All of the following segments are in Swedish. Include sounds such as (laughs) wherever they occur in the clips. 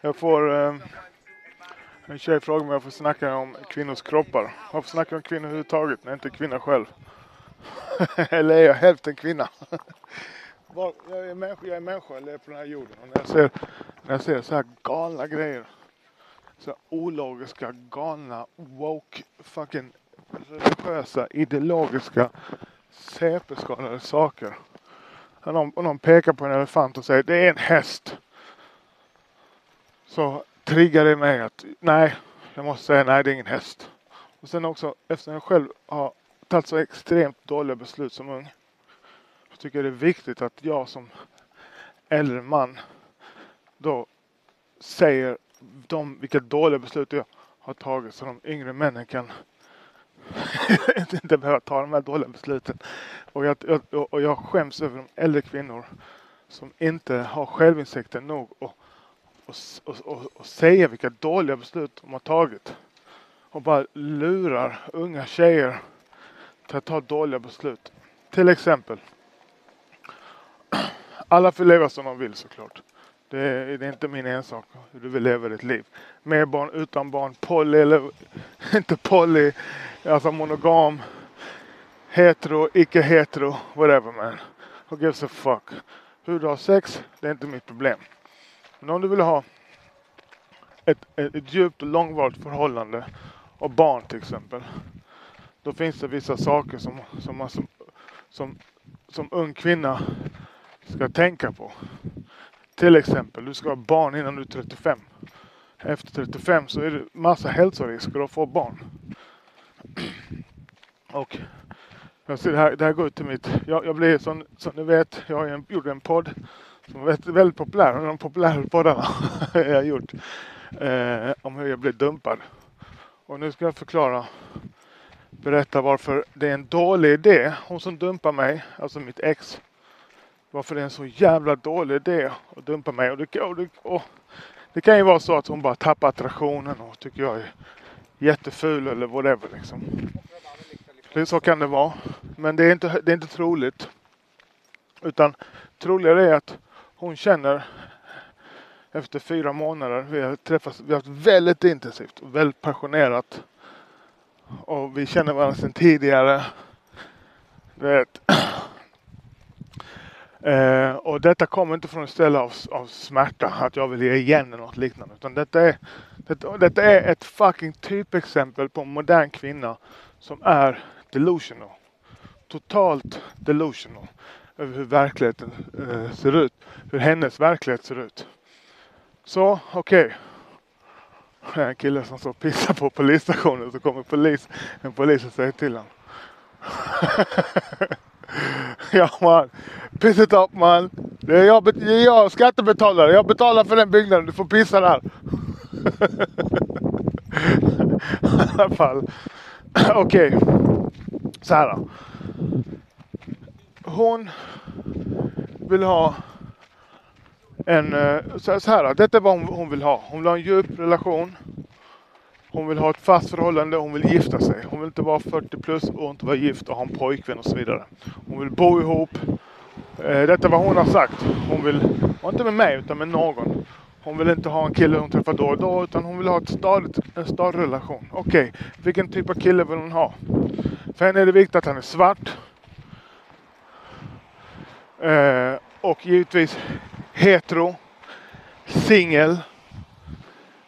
Jag får... Eh, en tjej frågar mig om jag får snacka om kvinnors kroppar. Varför snackar om kvinnor överhuvudtaget när jag inte är kvinna själv? (laughs) eller är jag hälften kvinna? (laughs) jag, är människa, jag är människa, jag lever på den här jorden. Och när jag ser, när jag ser så här galna grejer. Så här ologiska, galna, woke, fucking religiösa, ideologiska, CP-skadade saker. Och någon, och någon pekar på en elefant och säger det är en häst. Så triggar det mig att nej, jag måste säga nej, det är ingen häst. Och sen också eftersom jag själv har tagit så extremt dåliga beslut som ung. Så tycker jag det är viktigt att jag som äldre man då säger de, vilka dåliga beslut jag har tagit så de yngre männen kan (laughs) inte behöva ta de här dåliga besluten. Och jag, och jag skäms över de äldre kvinnor som inte har självinsikten nog och, och, och, och, och säga vilka dåliga beslut de har tagit. Och bara lurar unga tjejer till att ta dåliga beslut. Till exempel. (clears throat) Alla får leva som de vill såklart. Det är, det är inte min ensak hur du vill leva ditt liv. Med barn, utan barn, poly eller (laughs) inte poly, alltså monogam, hetero, icke hetero, whatever man. Who gives a fuck? Hur du har sex, det är inte mitt problem. Men om du vill ha ett, ett, ett djupt och långvarigt förhållande och barn till exempel. Då finns det vissa saker som, som man som, som, som ung kvinna ska tänka på. Till exempel, du ska ha barn innan du är 35. Efter 35 så är det massa hälsorisker att få barn. Och jag ser det, här, det här går ut till mitt... Jag, jag blir som, som ni vet, jag har gjort en podd som är väldigt populär. En av de populära poddarna (laughs) jag har gjort. Eh, om hur jag blev dumpad. Och nu ska jag förklara, berätta varför det är en dålig idé. Hon som dumpar mig, alltså mitt ex. Varför det är en så jävla dålig idé att dumpa mig. Och det, och det, och det kan ju vara så att hon bara tappar attraktionen och tycker jag är jätteful eller whatever liksom. Så kan det vara. Men det är inte, det är inte troligt. Utan troligare är att hon känner efter fyra månader. Vi har träffats, vi har haft väldigt intensivt och väldigt passionerat. Och vi känner varandra sedan tidigare. Vet. (clears throat) Eh, och detta kommer inte från ett ställe av, av smärta, att jag vill ge igen eller något liknande. Utan detta är, detta, detta är ett fucking typexempel på en modern kvinna som är delusional. Totalt delusional över hur verkligheten eh, ser ut. Hur hennes verklighet ser ut. Så, okej. Okay. En kille som står och pissar på polisstationen så kommer polis, en polis och säger till honom. (laughs) ja man, piss it up man. Det är jag, det är jag skattebetalare. Jag betalar för den byggnaden. Du får pissa där. (laughs) I alla fall. (clears throat) Okej. Okay. Så här då. Hon vill ha en, eh, så här, detta är vad hon, vill ha. Hon vill ha en djup relation. Hon vill ha ett fast förhållande, hon vill gifta sig. Hon vill inte vara 40 plus och inte vara gift och ha en pojkvän och så vidare. Hon vill bo ihop. Eh, detta är vad hon har sagt. Hon vill, och inte med mig utan med någon. Hon vill inte ha en kille hon träffar då och då utan hon vill ha ett stadigt, en stadig relation. Okej, okay. vilken typ av kille vill hon ha? För henne är det viktigt att han är svart. Eh, och givetvis hetero, singel,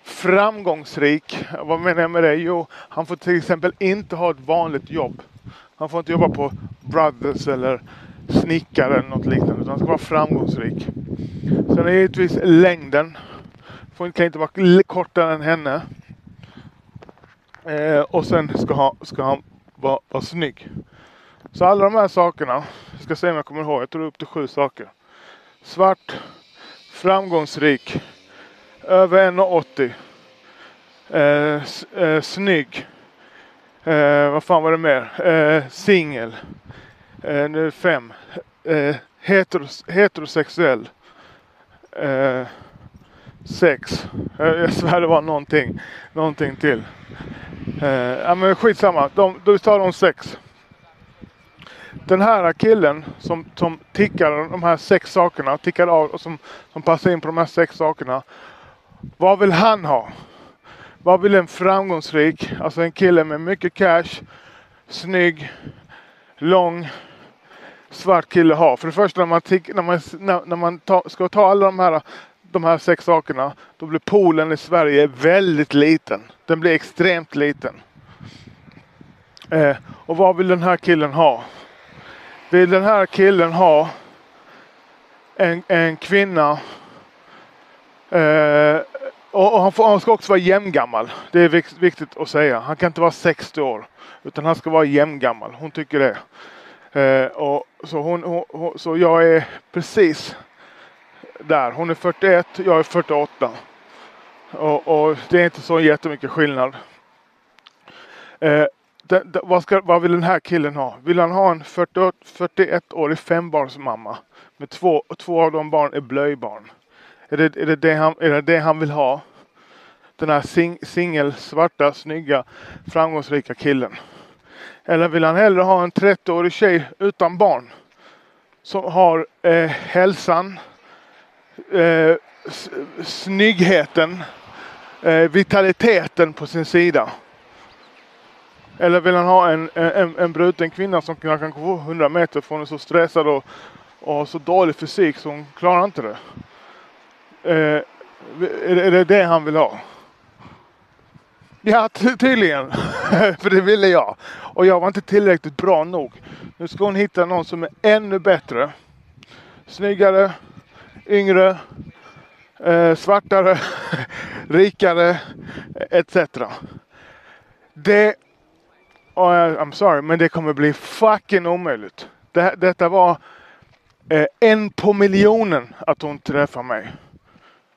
framgångsrik. Vad menar jag med det? Jo, han får till exempel inte ha ett vanligt jobb. Han får inte jobba på Brothers eller snickare eller något liknande. Utan han ska vara framgångsrik. Sen är givetvis längden. Får, kan inte vara kortare än henne. Eh, och sen ska, ha, ska han vara, vara snygg. Så alla de här sakerna, jag ska se om jag kommer ihåg, jag tror upp till sju saker. Svart, framgångsrik, över 1,80. Eh, eh, snygg. Eh, vad fan var det mer? Eh, Singel. Eh, nu är det fem. Eh, heteros heterosexuell. Eh, sex. Eh, jag svär det var någonting. Någonting till. Eh, ja men skitsamma. De, då tar de sex den här killen som, som tickar de här sex sakerna, tickar av och som, som passar in på de här sex sakerna. Vad vill han ha? Vad vill en framgångsrik, alltså en kille med mycket cash, snygg, lång, svart kille ha? För det första när man, när man, när man ta, ska ta alla de här, de här sex sakerna, då blir poolen i Sverige väldigt liten. Den blir extremt liten. Eh, och vad vill den här killen ha? Vill den här killen ha en, en kvinna eh, och han, får, han, ska också vara jämngammal. Det är viktigt att säga. Han kan inte vara 60 år. Utan han ska vara jämngammal. Hon tycker det. Eh, och så, hon, hon, så jag är precis där. Hon är 41, jag är 48. Och, och det är inte så jättemycket skillnad. Eh, det, det, vad, ska, vad vill den här killen ha? Vill han ha en 41-årig fembarnsmamma? Med två, två av de barn är blöjbarn. Är det, är det, det, han, är det det han vill ha? Den här sing, singel, svarta, snygga, framgångsrika killen. Eller vill han hellre ha en 30-årig tjej utan barn? Som har eh, hälsan, eh, snyggheten, eh, vitaliteten på sin sida. Eller vill han ha en, en, en bruten kvinna som kan gå 100 meter för hon är så stressad och, och har så dålig fysik så hon klarar inte det. Eh, är, det det han vill ha? Ja, tydligen. (laughs) För det ville jag. Och jag var inte tillräckligt bra nog. Nu ska hon hitta någon som är ännu bättre. Snyggare, yngre, eh, svartare, (laughs) rikare etc. Det, oh, I'm sorry, men det kommer bli fucking omöjligt. Det, detta var eh, en på miljonen att hon träffar mig.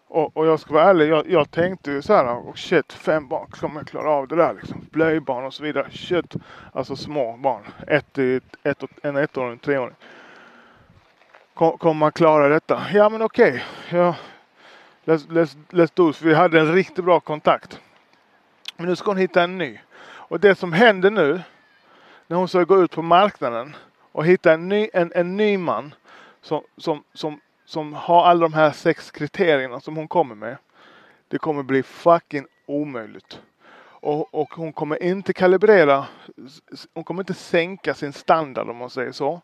Och, och jag ska vara ärlig, jag, jag tänkte ju så här, oh shit, fem barn, kommer jag klara av det där liksom? Blöjbarn och så vidare. Shit, alltså små barn. Ett, ett, en ettåring, en treåring. Kom, kommer man klara detta? Ja men okej. Okay. Ja, let's, let's, let's do it. Vi hade en riktigt bra kontakt. Men nu ska hon hitta en ny. Och det som händer nu, när hon ska gå ut på marknaden och hitta en ny, en, en ny man som, som, som som har alla de här sex kriterierna som hon kommer med. Det kommer bli fucking omöjligt. Och, och, hon kommer inte kalibrera, hon kommer inte sänka sin standard om man säger så.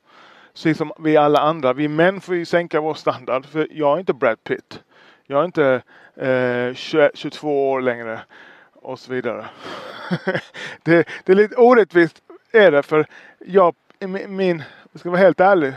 Precis som vi alla andra. Vi män får ju sänka vår standard för jag är inte Brad Pitt. Jag är inte eh, 21, 22 år längre och så vidare. (laughs) det, det, är lite orättvist är det för jag, min, jag ska vara helt ärlig,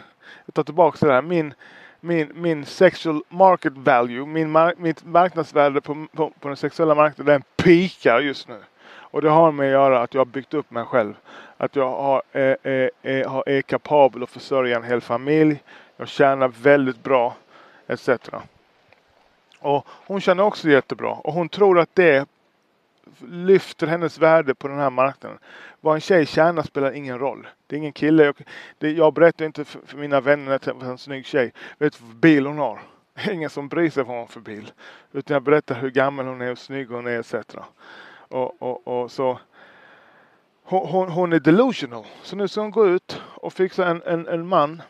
jag tar tillbaka det här. Min, min, min sexual market value, min mar mitt marknadsvärde på, på, på den sexuella marknaden, den pikar just nu. Och det har med att göra att jag har byggt upp mig själv. Att jag har, är, är, är, är kapabel att försörja en hel familj. Jag tjänar väldigt bra etc. Och hon känner också jättebra och hon tror att det lyfter hennes värde på den här marknaden. Vad en tjej tjänar spelar ingen roll. Det är ingen kille. Jag, det, jag berättar inte för, för mina vänner att jag är en snygg tjej. Vet du vad bil hon har? (laughs) Ingen som bryr sig vad hon har för bil. Utan jag berättar hur gammal hon är, hur snygg hon är etc. Och, och, och så hon, hon, hon, är delusional. Så nu ska hon gå ut och fixa en, en, en man.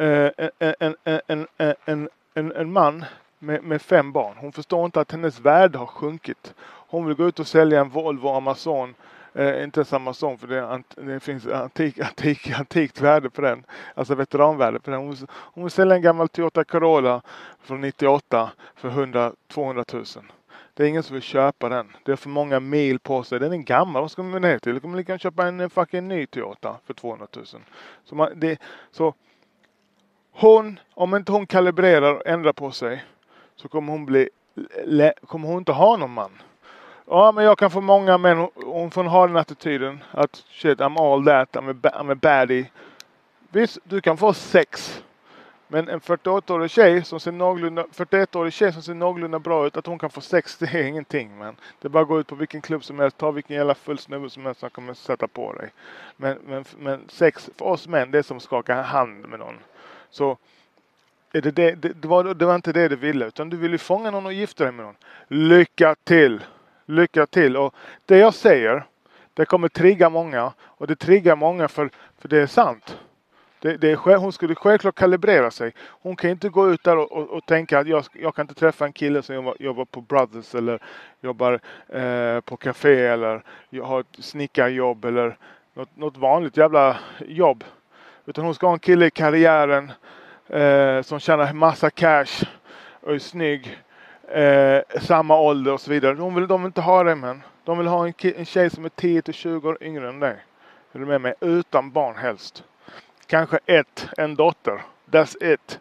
Eh, en, en, en, en, en, en man med, med, fem barn. Hon förstår inte att hennes värde har sjunkit. Hon vill gå ut och sälja en Volvo Amazon. Eh, inte ens Amazon för det, det finns antik, antik, antikt värde på den. Alltså veteranvärde på den. Hon, hon vill sälja en gammal Toyota Corolla från 98 för 100-200 000. Det är ingen som vill köpa den. Det är för många mil på sig. Den är gammal. Vad ska man ner till? Då kan lika köpa en fucking ny Toyota för 200 000. Så, man, det, så hon, om inte hon kalibrerar och ändrar på sig så kommer hon bli, kommer hon inte ha någon man. Ja, men jag kan få många män, hon får ha den attityden att shit, I'm all that, I'm a, I'm a baddie. Visst, du kan få sex. Men en 48-årig tjej som ser någorlunda, 41-årig tjej som ser någorlunda bra ut, att hon kan få sex, det är ingenting. Men det är bara att gå ut på vilken klubb som helst, ta vilken jävla full snubbe som helst som kommer sätta på dig. Men, men, men sex för oss män, det är som att skaka hand med någon. Så det, det, det, det, var, det var inte det du ville utan du ville fånga någon och gifta dig med någon. Lycka till! Lycka till! Och det jag säger, det kommer trigga många och det triggar många för, för det är sant. Det, det är, hon skulle självklart kalibrera sig. Hon kan inte gå ut där och, och, och tänka att jag, jag kan inte träffa en kille som jobbar, jobbar på Brothers eller jobbar eh, på café eller jag har ett snickarjobb eller något, något vanligt jävla jobb. Utan hon ska ha en kille i karriären eh, som tjänar massa cash och är snygg. Eh, samma ålder och så vidare. De vill, de vill inte ha det men. De vill ha en, en tjej som är 10 till 20 år yngre än dig. Är du med mig? Utan barn helst. Kanske ett, en dotter. That's it.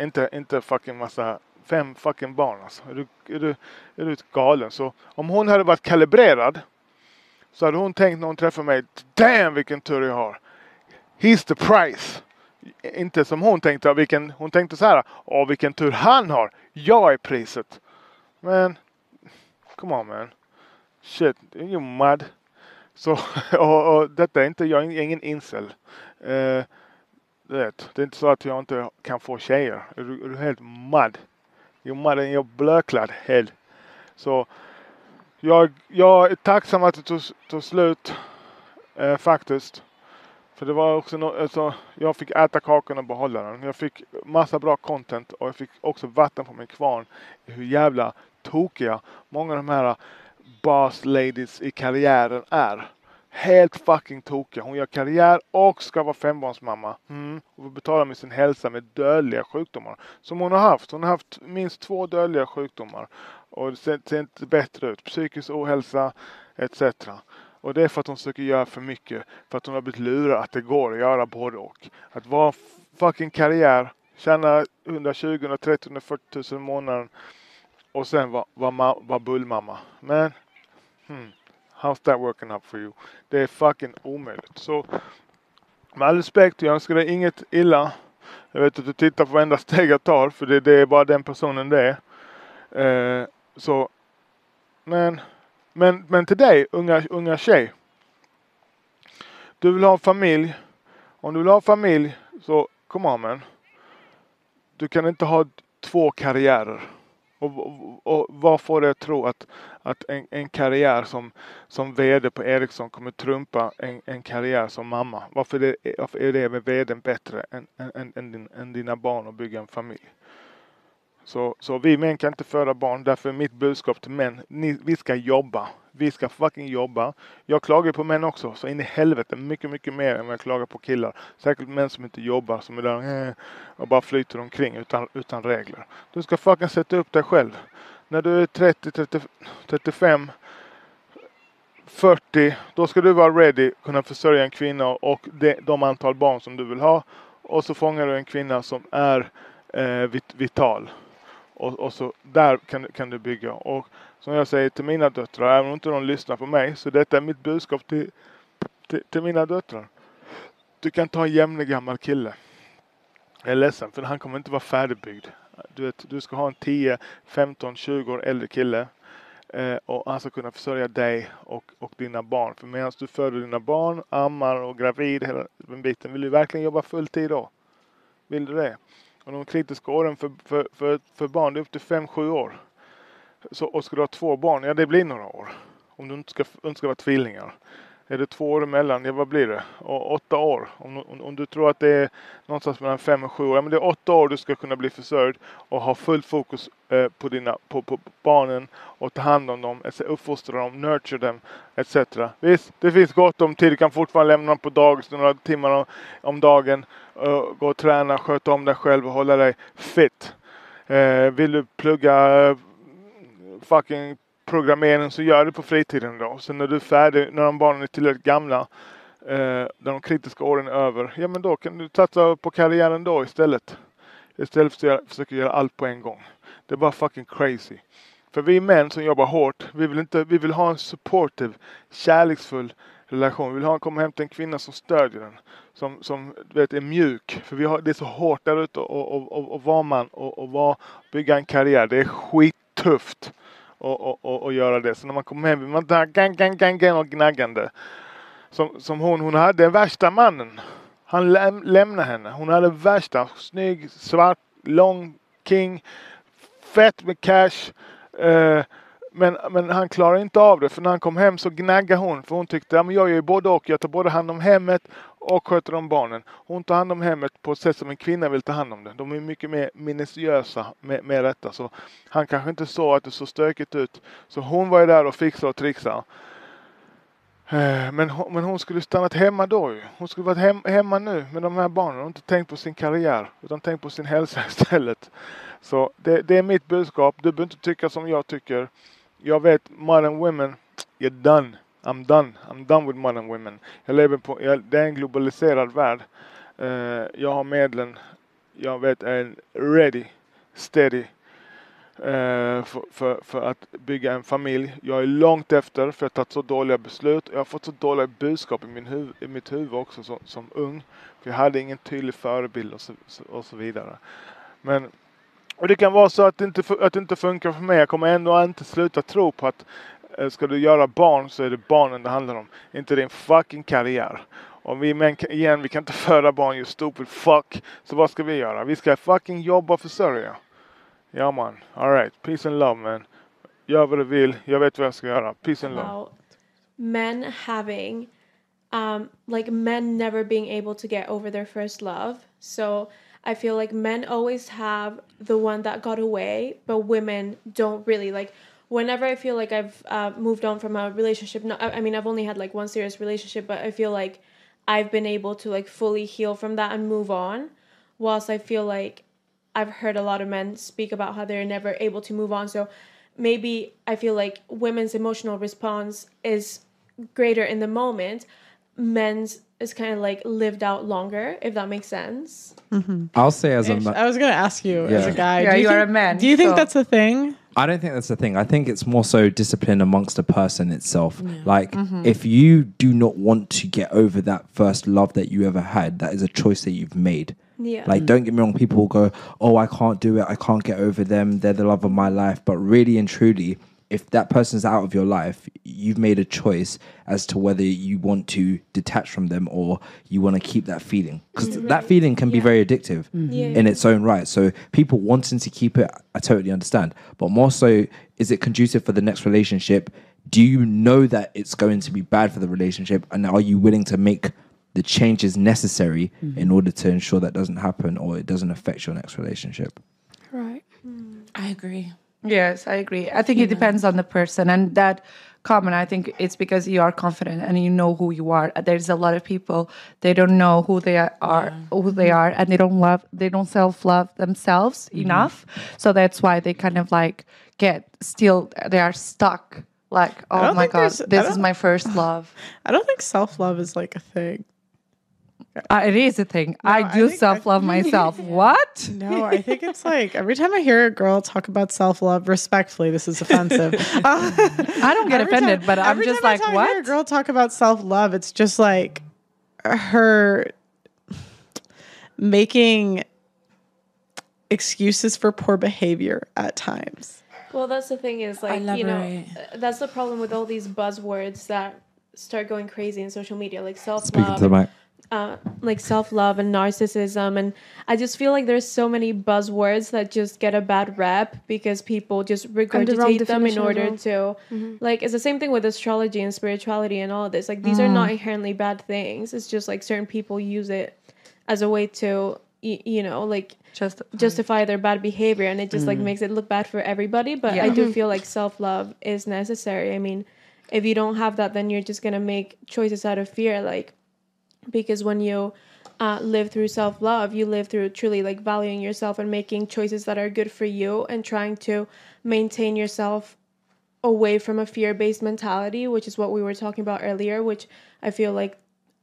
Inte, inte fucking massa, fem fucking barn alltså. Är du, är du, är du galen? Så om hon hade varit kalibrerad så hade hon tänkt när hon träffade mig, damn vilken tur jag har. He's the price. Inte som hon tänkte, vilken, hon tänkte så här, åh vilken tur han har. Jag är priset. Men, come on man. Shit, you mad. Så, (laughs) och, och detta är inte, jag är ingen incel. Eh, du vet, det är inte så att jag inte kan få tjejer. Är du, är du helt mad? You're mad and you're blöklad head. Så jag, jag är tacksam att det tog, tog slut. Eh, faktiskt. För det var också no, alltså, jag fick äta kakan och behålla den. Jag fick massa bra content och jag fick också vatten på min kvarn. Hur jävla tokiga många av de här boss ladies i karriären är. Helt fucking tokiga. Hon gör karriär och ska vara fembarnsmamma. Mm. Och betalar med sin hälsa med dödliga sjukdomar. Som hon har haft. Hon har haft minst två dödliga sjukdomar. Och det ser, ser inte bättre ut. Psykisk ohälsa etc. Och det är för att hon försöker göra för mycket. För att hon har blivit lurad att det går att göra både och. Att vara fucking karriär, tjäna 120, 130, 140 tusen i månaden och sen vara var, ma- var bullmamma. Men, hmm, how's that working up for you? Det är fucking omöjligt. Så med all respekt, jag önskar dig inget illa. Jag vet att du tittar på varenda (laughs) steg jag tar för det, det är bara den personen det är. Eh, så, men men, men till dig, unga, unga tjej. Du vill ha familj. Om du vill ha familj så, come on man. Du kan inte ha två karriärer. Och, och, och vad får dig att tro att, att en, en karriär som, som VD på Ericsson kommer trumpa en, en karriär som mamma? Varför är det, varför är det med VDn bättre än, än, än, än, din, än dina barn och bygga en familj? Så, så vi män kan inte föda barn. Därför är mitt budskap till män. Ni, vi ska jobba. Vi ska fucking jobba. Jag klagar på män också. Så in i helvete. Mycket, mycket mer än vad jag klagar på killar. Särskilt män som inte jobbar. Som är där eh, och bara flyter omkring utan, utan regler. Du ska fucking sätta upp dig själv. När du är 30, 30 35 40. Då ska du vara ready. Kunna försörja en kvinna och de, de antal barn som du vill ha. Och så fångar du en kvinna som är eh, vit, vital. Och, och så där kan, kan du bygga. Och som jag säger till mina döttrar, även om inte de lyssnar på mig, så detta är mitt budskap till, till, till mina döttrar. Du kan ta en jämne gammal kille. Jag är ledsen, för han kommer inte vara färdigbyggd. Du, vet, du ska ha en 10, 15, 20 år äldre kille. Eh, och han ska kunna försörja dig och, och dina barn. För medan du föder dina barn, ammar och gravid, hela den biten, vill du verkligen jobba fulltid då? Vill du det? Och de kritiska åren för, för, för, för barn, det är upp till 5-7 år. Så, och ska du ha två barn, ja det blir några år. Om du inte ska, inte ska vara tvillingar. Är det två år emellan, ja vad blir det? Och åtta år. Om, om, om du tror att det är någonstans mellan fem och sju år, ja men det är åtta år du ska kunna bli försörjd och ha fullt fokus eh, på, dina, på, på barnen och ta hand om dem, uppfostra dem, nurture dem etc. Visst, det finns gott om tid. Du kan fortfarande lämna dem på dagis några timmar om, om dagen. Uh, gå och träna, sköta om dig själv och hålla dig fit. Eh, vill du plugga eh, fucking programmering så gör du på fritiden då. Sen när du är färdig, när de barnen är tillräckligt gamla, eh, när de kritiska åren är över, ja men då kan du satsa på karriären då istället. Istället för att försöka göra allt på en gång. Det är bara fucking crazy. För vi män som jobbar hårt, vi vill, inte, vi vill ha en supportive, kärleksfull relation. Vi vill ha, komma hem till en kvinna som stödjer den. Som, som vet, är mjuk. För vi har, det är så hårt där ute och, och, och, och vara man och, och var, bygga en karriär. Det är skittufft och, och, och, och göra det. Så när man kommer hem vill man gang, gang, gang, gang och gnaggande. Som, som hon, hon hade den värsta mannen. Han läm, lämnade henne. Hon hade värsta, snygg, svart, lång, king, fett med cash. Eh, Men, men han klarade inte av det för när han kom hem så gnaggade hon för hon tyckte att ja, jag gör ju både och. Jag tar både hand om hemmet och sköter om barnen. Hon tar hand om hemmet på ett sätt som en kvinna vill ta hand om det. De är mycket mer minutiösa med, med detta. Så han kanske inte såg att det såg stökigt ut. Så hon var ju där och fixade och trixade. Eh, men, hon- men hon skulle stannat hemma då ju. Hon skulle varit hem, hemma nu med de här barnen och inte tänkt på sin karriär utan tänkt på sin hälsa (laughs) istället. Så det, det är mitt budskap. Du behöver inte tycka som jag tycker. Jag vet modern women, you're done. I'm done. I'm done with modern women. Jag lever på, jag, det är en globaliserad värld. Uh, jag har medlen. Jag vet är ready, steady uh, för, för, för att bygga en familj. Jag är långt efter för jag har tagit så dåliga beslut. Jag har fått så dåliga budskap i, min huv, i mitt huvud också som, som ung. För jag hade ingen tydlig förebild och så, och så vidare. Men och det kan vara så att det, inte, att det inte funkar för mig. Jag kommer ändå inte sluta tro på att Eh, ska du göra barn så är det barnen det handlar om. Inte din fucking karriär. Och vi män, igen, vi kan inte föda barn you stupid fuck. Så vad ska vi göra? Vi ska fucking jobba och försörja. Ja man, alright. Peace and love man. Gör vad du vill, jag vet vad jag ska göra. Peace and love. men having um like men never being able to get over their first love so i feel like men always have the one that got away but women don't really like whenever i feel like i've uh, moved on from a relationship no, I, I mean i've only had like one serious relationship but i feel like i've been able to like fully heal from that and move on whilst i feel like I've heard a lot of men speak about how they're never able to move on. So maybe I feel like women's emotional response is greater in the moment. Men's is kind of like lived out longer, if that makes sense. I'll say as a Ish. I was gonna ask you as a guy. Yeah, do you, you are think, a man, Do you think so- that's a thing? I don't think that's the thing. I think it's more so discipline amongst a person itself. Like, Mm-hmm. if you do not want to get over that first love that you ever had, that is a choice that you've made. Yeah. Like, don't get me wrong, people will go, Oh, I can't do it. I can't get over them. They're the love of my life. But really and truly, if that person's out of your life, you've made a choice as to whether you want to detach from them or you want to keep that feeling. Because mm-hmm. that feeling can be very addictive mm-hmm. Yeah. in its own right. So people wanting to keep it, I totally understand. But more so, is it conducive for the next relationship? Do you know that it's going to be bad for the relationship? And are you willing to make the changes necessary mm-hmm. in order to ensure that doesn't happen or it doesn't affect your next relationship? Right. I agree. Yes, I agree. I think it depends on the person, and that common. I think it's because you are confident and you know who you are. There's a lot of people they don't know who they are, who they are, and they don't love, they don't self love themselves mm-hmm. enough. So that's why they kind of like get still. They are stuck. Like, oh my god, this is my first (laughs) love. I don't think self love is like a thing. Uh, it is a thing. I I do self love (laughs) myself. What? No, I think it's like every time I hear a girl talk about self love, respectfully, this is offensive. (laughs) I don't get offended, time- but I'm every just time I like, talk- hear a girl talk about self love, it's just like her making excuses for poor behavior at times. Well, that's the thing is like you know Elaborate. uh, that's the problem with all these buzzwords that start going crazy in social media, like self Speaking love, to the mic. Uh, like self love and narcissism, and I just feel like there's so many buzzwords that just get a bad rep because people just Mm. Mm-hmm. regurgitate them in definition as order well. to, like, it's the same thing with astrology and spirituality and all of this. Like, these are Mm. not inherently bad things. It's just like certain people use it as a way to, y- you know, like Just justify their bad behavior and it just like makes it look bad for everybody but i do feel like self-love is necessary i mean if you don't have that then you're just gonna make choices out of fear like because when you uh, live through self-love you live through truly like valuing yourself and making choices that are good for you and trying to maintain yourself away from a fear-based mentality which is what we were talking about earlier which i feel like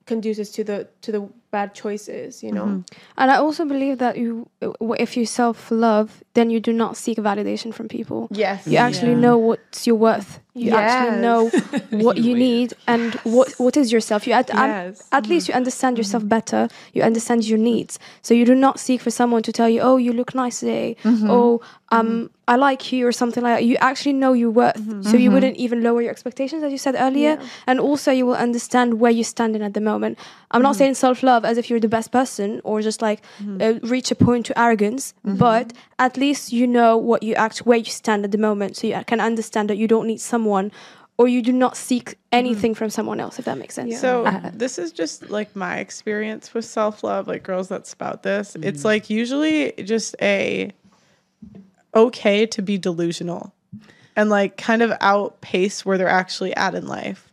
conduces to the to the bad choices you know Mm-hmm. And I also believe that you, if you self love, then you do not seek validation from people. yes. You actually know what's your worth. You actually know (laughs) what you need and what what is yourself. You at, Yes. at least you mm-hmm. understand yourself mm-hmm. better. You understand your needs. So you do not seek for someone to tell you, "Oh, you look nice today." Mm-hmm. Oh, um, I like you or something like that. You actually know your worth. So you wouldn't even lower your expectations, as you said earlier. yeah. And also, you will understand where you're standing at the moment. I'm not saying self love yourself as if you're the best person or just like mm-hmm. uh, reach a point to arrogance mm-hmm. but at least you know what you act where you stand at the moment so you can understand that you don't need someone or you do not seek mm-hmm. anything from someone else if that makes sense. So uh, this is just like my experience with self love, like girls that spout this. It's like usually just a okay to be delusional and like kind of outpace where they're actually at in life.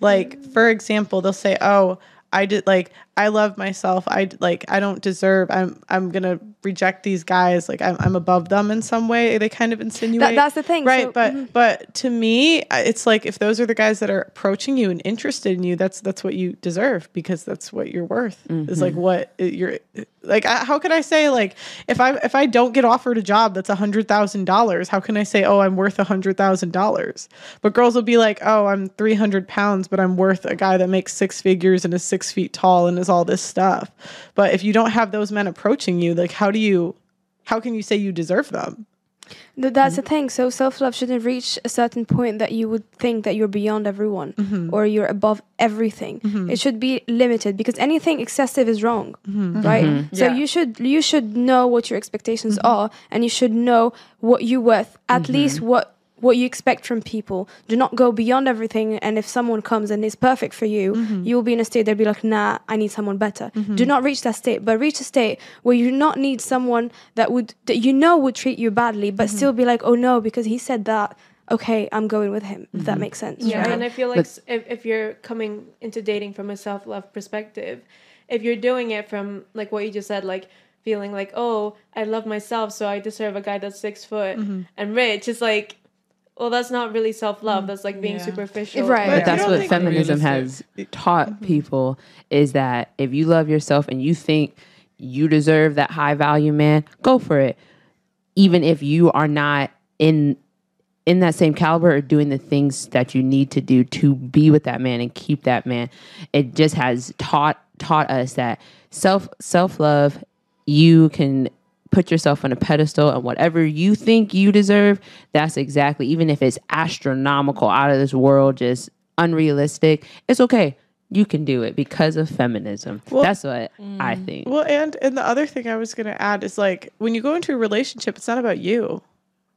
Like mm. for example, they'll say, "Oh, I did like I love myself. I like I don't deserve. I'm I'm gonna reject these guys. Like I'm I'm above them in some way. They kind of insinuate. that's the thing, right? so- but mhm. but to me, it's like if those are the guys that are approaching you and interested in you, that's that's what you deserve because that's what you're worth. Is like what uh, you're like. How can I say like if I if I don't get offered a job that's a hundred thousand dollars, how can I say oh I'm worth a hundred thousand dollars? But girls will be like oh I'm three hundred pounds, but I'm worth a guy that makes six figures and is six feet tall and is all this stuff. But if you don't have those men approaching you, like how do you how can you say you deserve them? That's the thing. So self love shouldn't reach a certain point that you would think that you're beyond everyone mm-hmm. or you're above everything. Mm-hmm. It should be limited because anything excessive is wrong, mm-hmm. right? So Yeah. you should you should know what your expectations are, and you should know what you're worth. At least what what you expect from people. Do not go beyond everything. And if someone comes and is perfect for you, mm-hmm. you will be in a state they'll be like, nah, I need someone better. Do mm-hmm. not reach that state, but reach a state where you do not need someone that would that you know would treat you badly, but mm-hmm. still be like, oh no, because he said that. Okay, I'm going with him. If that makes sense. Yeah, right? and I feel like s if, if you're coming into dating from a self love perspective, if you're doing it from like what you just said, like feeling like, oh, I love myself, so I deserve a guy that's six foot and rich, it's like, well, that's not really self love. That's like being Yeah. superficial. Right. But But that's what feminism has taught people is that if you love yourself and you think you deserve that high value man, go for it. Even if you are not in in that same caliber or doing the things that you need to do to be with that man and keep that man. It just has taught taught us that self self love you can put yourself on a pedestal and whatever you think you deserve, that's exactly even if it's astronomical out of this world, just unrealistic, it's okay. You can do it because of feminism. Well- that's what I mm. think. Well, and and the other thing I was gonna add is like when you go into a relationship, it's not about you.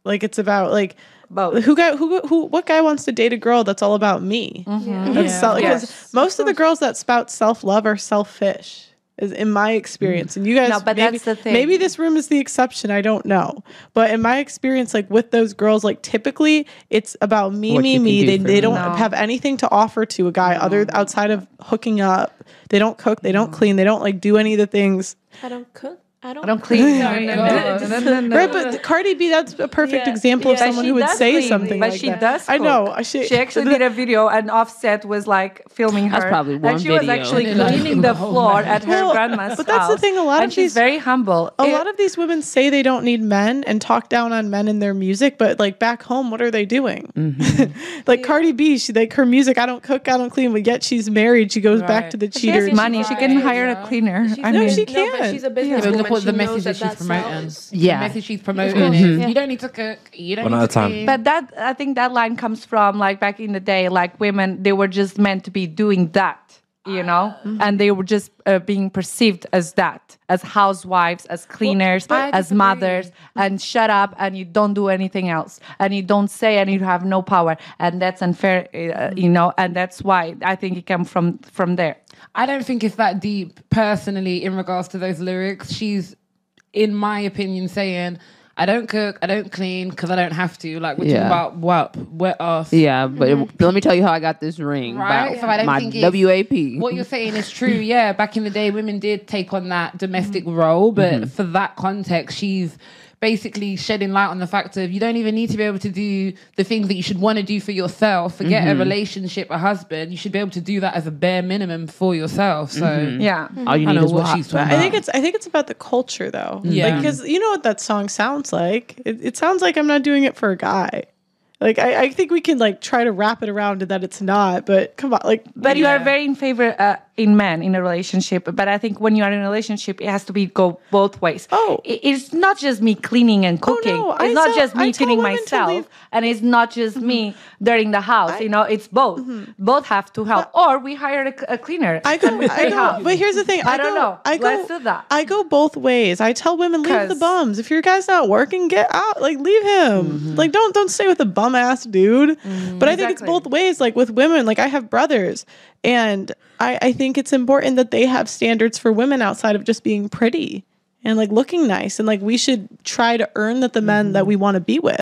Like it's about like Both. who guy who who what guy wants to date a girl that's all about me? Mm-hmm. That's sel- because Yes, most of the girls that spout self love are selfish. Is in my experience, and you guys. No, but maybe, that's the thing. Maybe this room is the exception. I don't know, but in my experience, like with those girls, like typically it's about me, What me, me. do They for they don't No. have anything to offer to a guy other outside of hooking up. They don't cook. They don't clean. They don't like do any of the things. I don't cook. I don't. I don't (laughs) clean. Sorry. No, no, no, no, no. Right, but Cardi B, that's a perfect Yeah. example of Yeah. someone who would say clean, something but like she that. does. I know. She, She actually did a video, and Offset was like filming her. That's probably one and she was actually And then, like, cleaning the floor at her Well, grandma's but that's the thing, a lot and of she's these- very humble. a It- lot of these women say they don't need men and talk down on men in their music, but like back home, what are they doing? (laughs) like Cardi B, she like her music. I don't cook, I don't clean, but yet she's married. She goes back to the she has cheaters. money. She can hire a cleaner. She's I a No, mean, she No, but can. she's a Yeah, businesswoman. But what the message that she's promoting. sells. The message she's promoting is Yeah. you don't need to cook. You don't One need at a to time. clean. But that I think that line comes from like back in the day, like women they were just meant to be doing that, you know, and they were just uh, being perceived as that, as housewives, as cleaners, I as mothers, and shut up and you don't do anything else, and you don't say and you have no power, and that's unfair, uh, you know, and that's why I think it came from from there. I don't think it's that deep personally in regards to those lyrics. She's, in my opinion, saying, I don't cook, I don't clean because I don't have to. Like, we're Yeah. talking about what? Wet ass. Yeah, but mm-hmm. let me tell you how I got this ring. Right, About so I don't my think it's- WAP. What you're saying is true. (laughs) Yeah, back in the day, women did take on that domestic role, but mm-hmm. for that context, she's basically shedding light on the fact of you don't even need to be able to do the things that you should want to do for yourself. Forget a mm-hmm. relationship, a husband. You should be able to do that as a bare minimum for yourself. So mm-hmm. Yeah. All mm-hmm. you I need know is what what she's But talking I think it's I think it's about the culture though. Yeah. because you know what that song sounds like. It, it sounds like I'm not doing it for a guy. Like I, I think we can like try to wrap it around to that it's not. But come on, like But you are very in favor, uh, in men in a relationship, but I think when you are in a relationship, it has to be go both ways. Oh. It's not just me cleaning and oh, cooking. oh, no, I it's not tell- just I me cleaning myself, and it's not just me mm-hmm. dirtying the house. you know, it's both. Mm-hmm. Both have to help, or we hire a, a cleaner. I go, I go, but here's the thing. I, I don't go, know. I go, Let's do that. I go both ways. I tell women leave the bums. If your guy's not working, get out. Like leave him. Mm-hmm. Like don't don't stay with a bum ass dude. But I think it's both ways. Like with women, like I have brothers, and I I think it's important that they have standards for women outside of just being pretty and like looking nice. And like we should try to earn that the men that we mm-hmm. want to be with.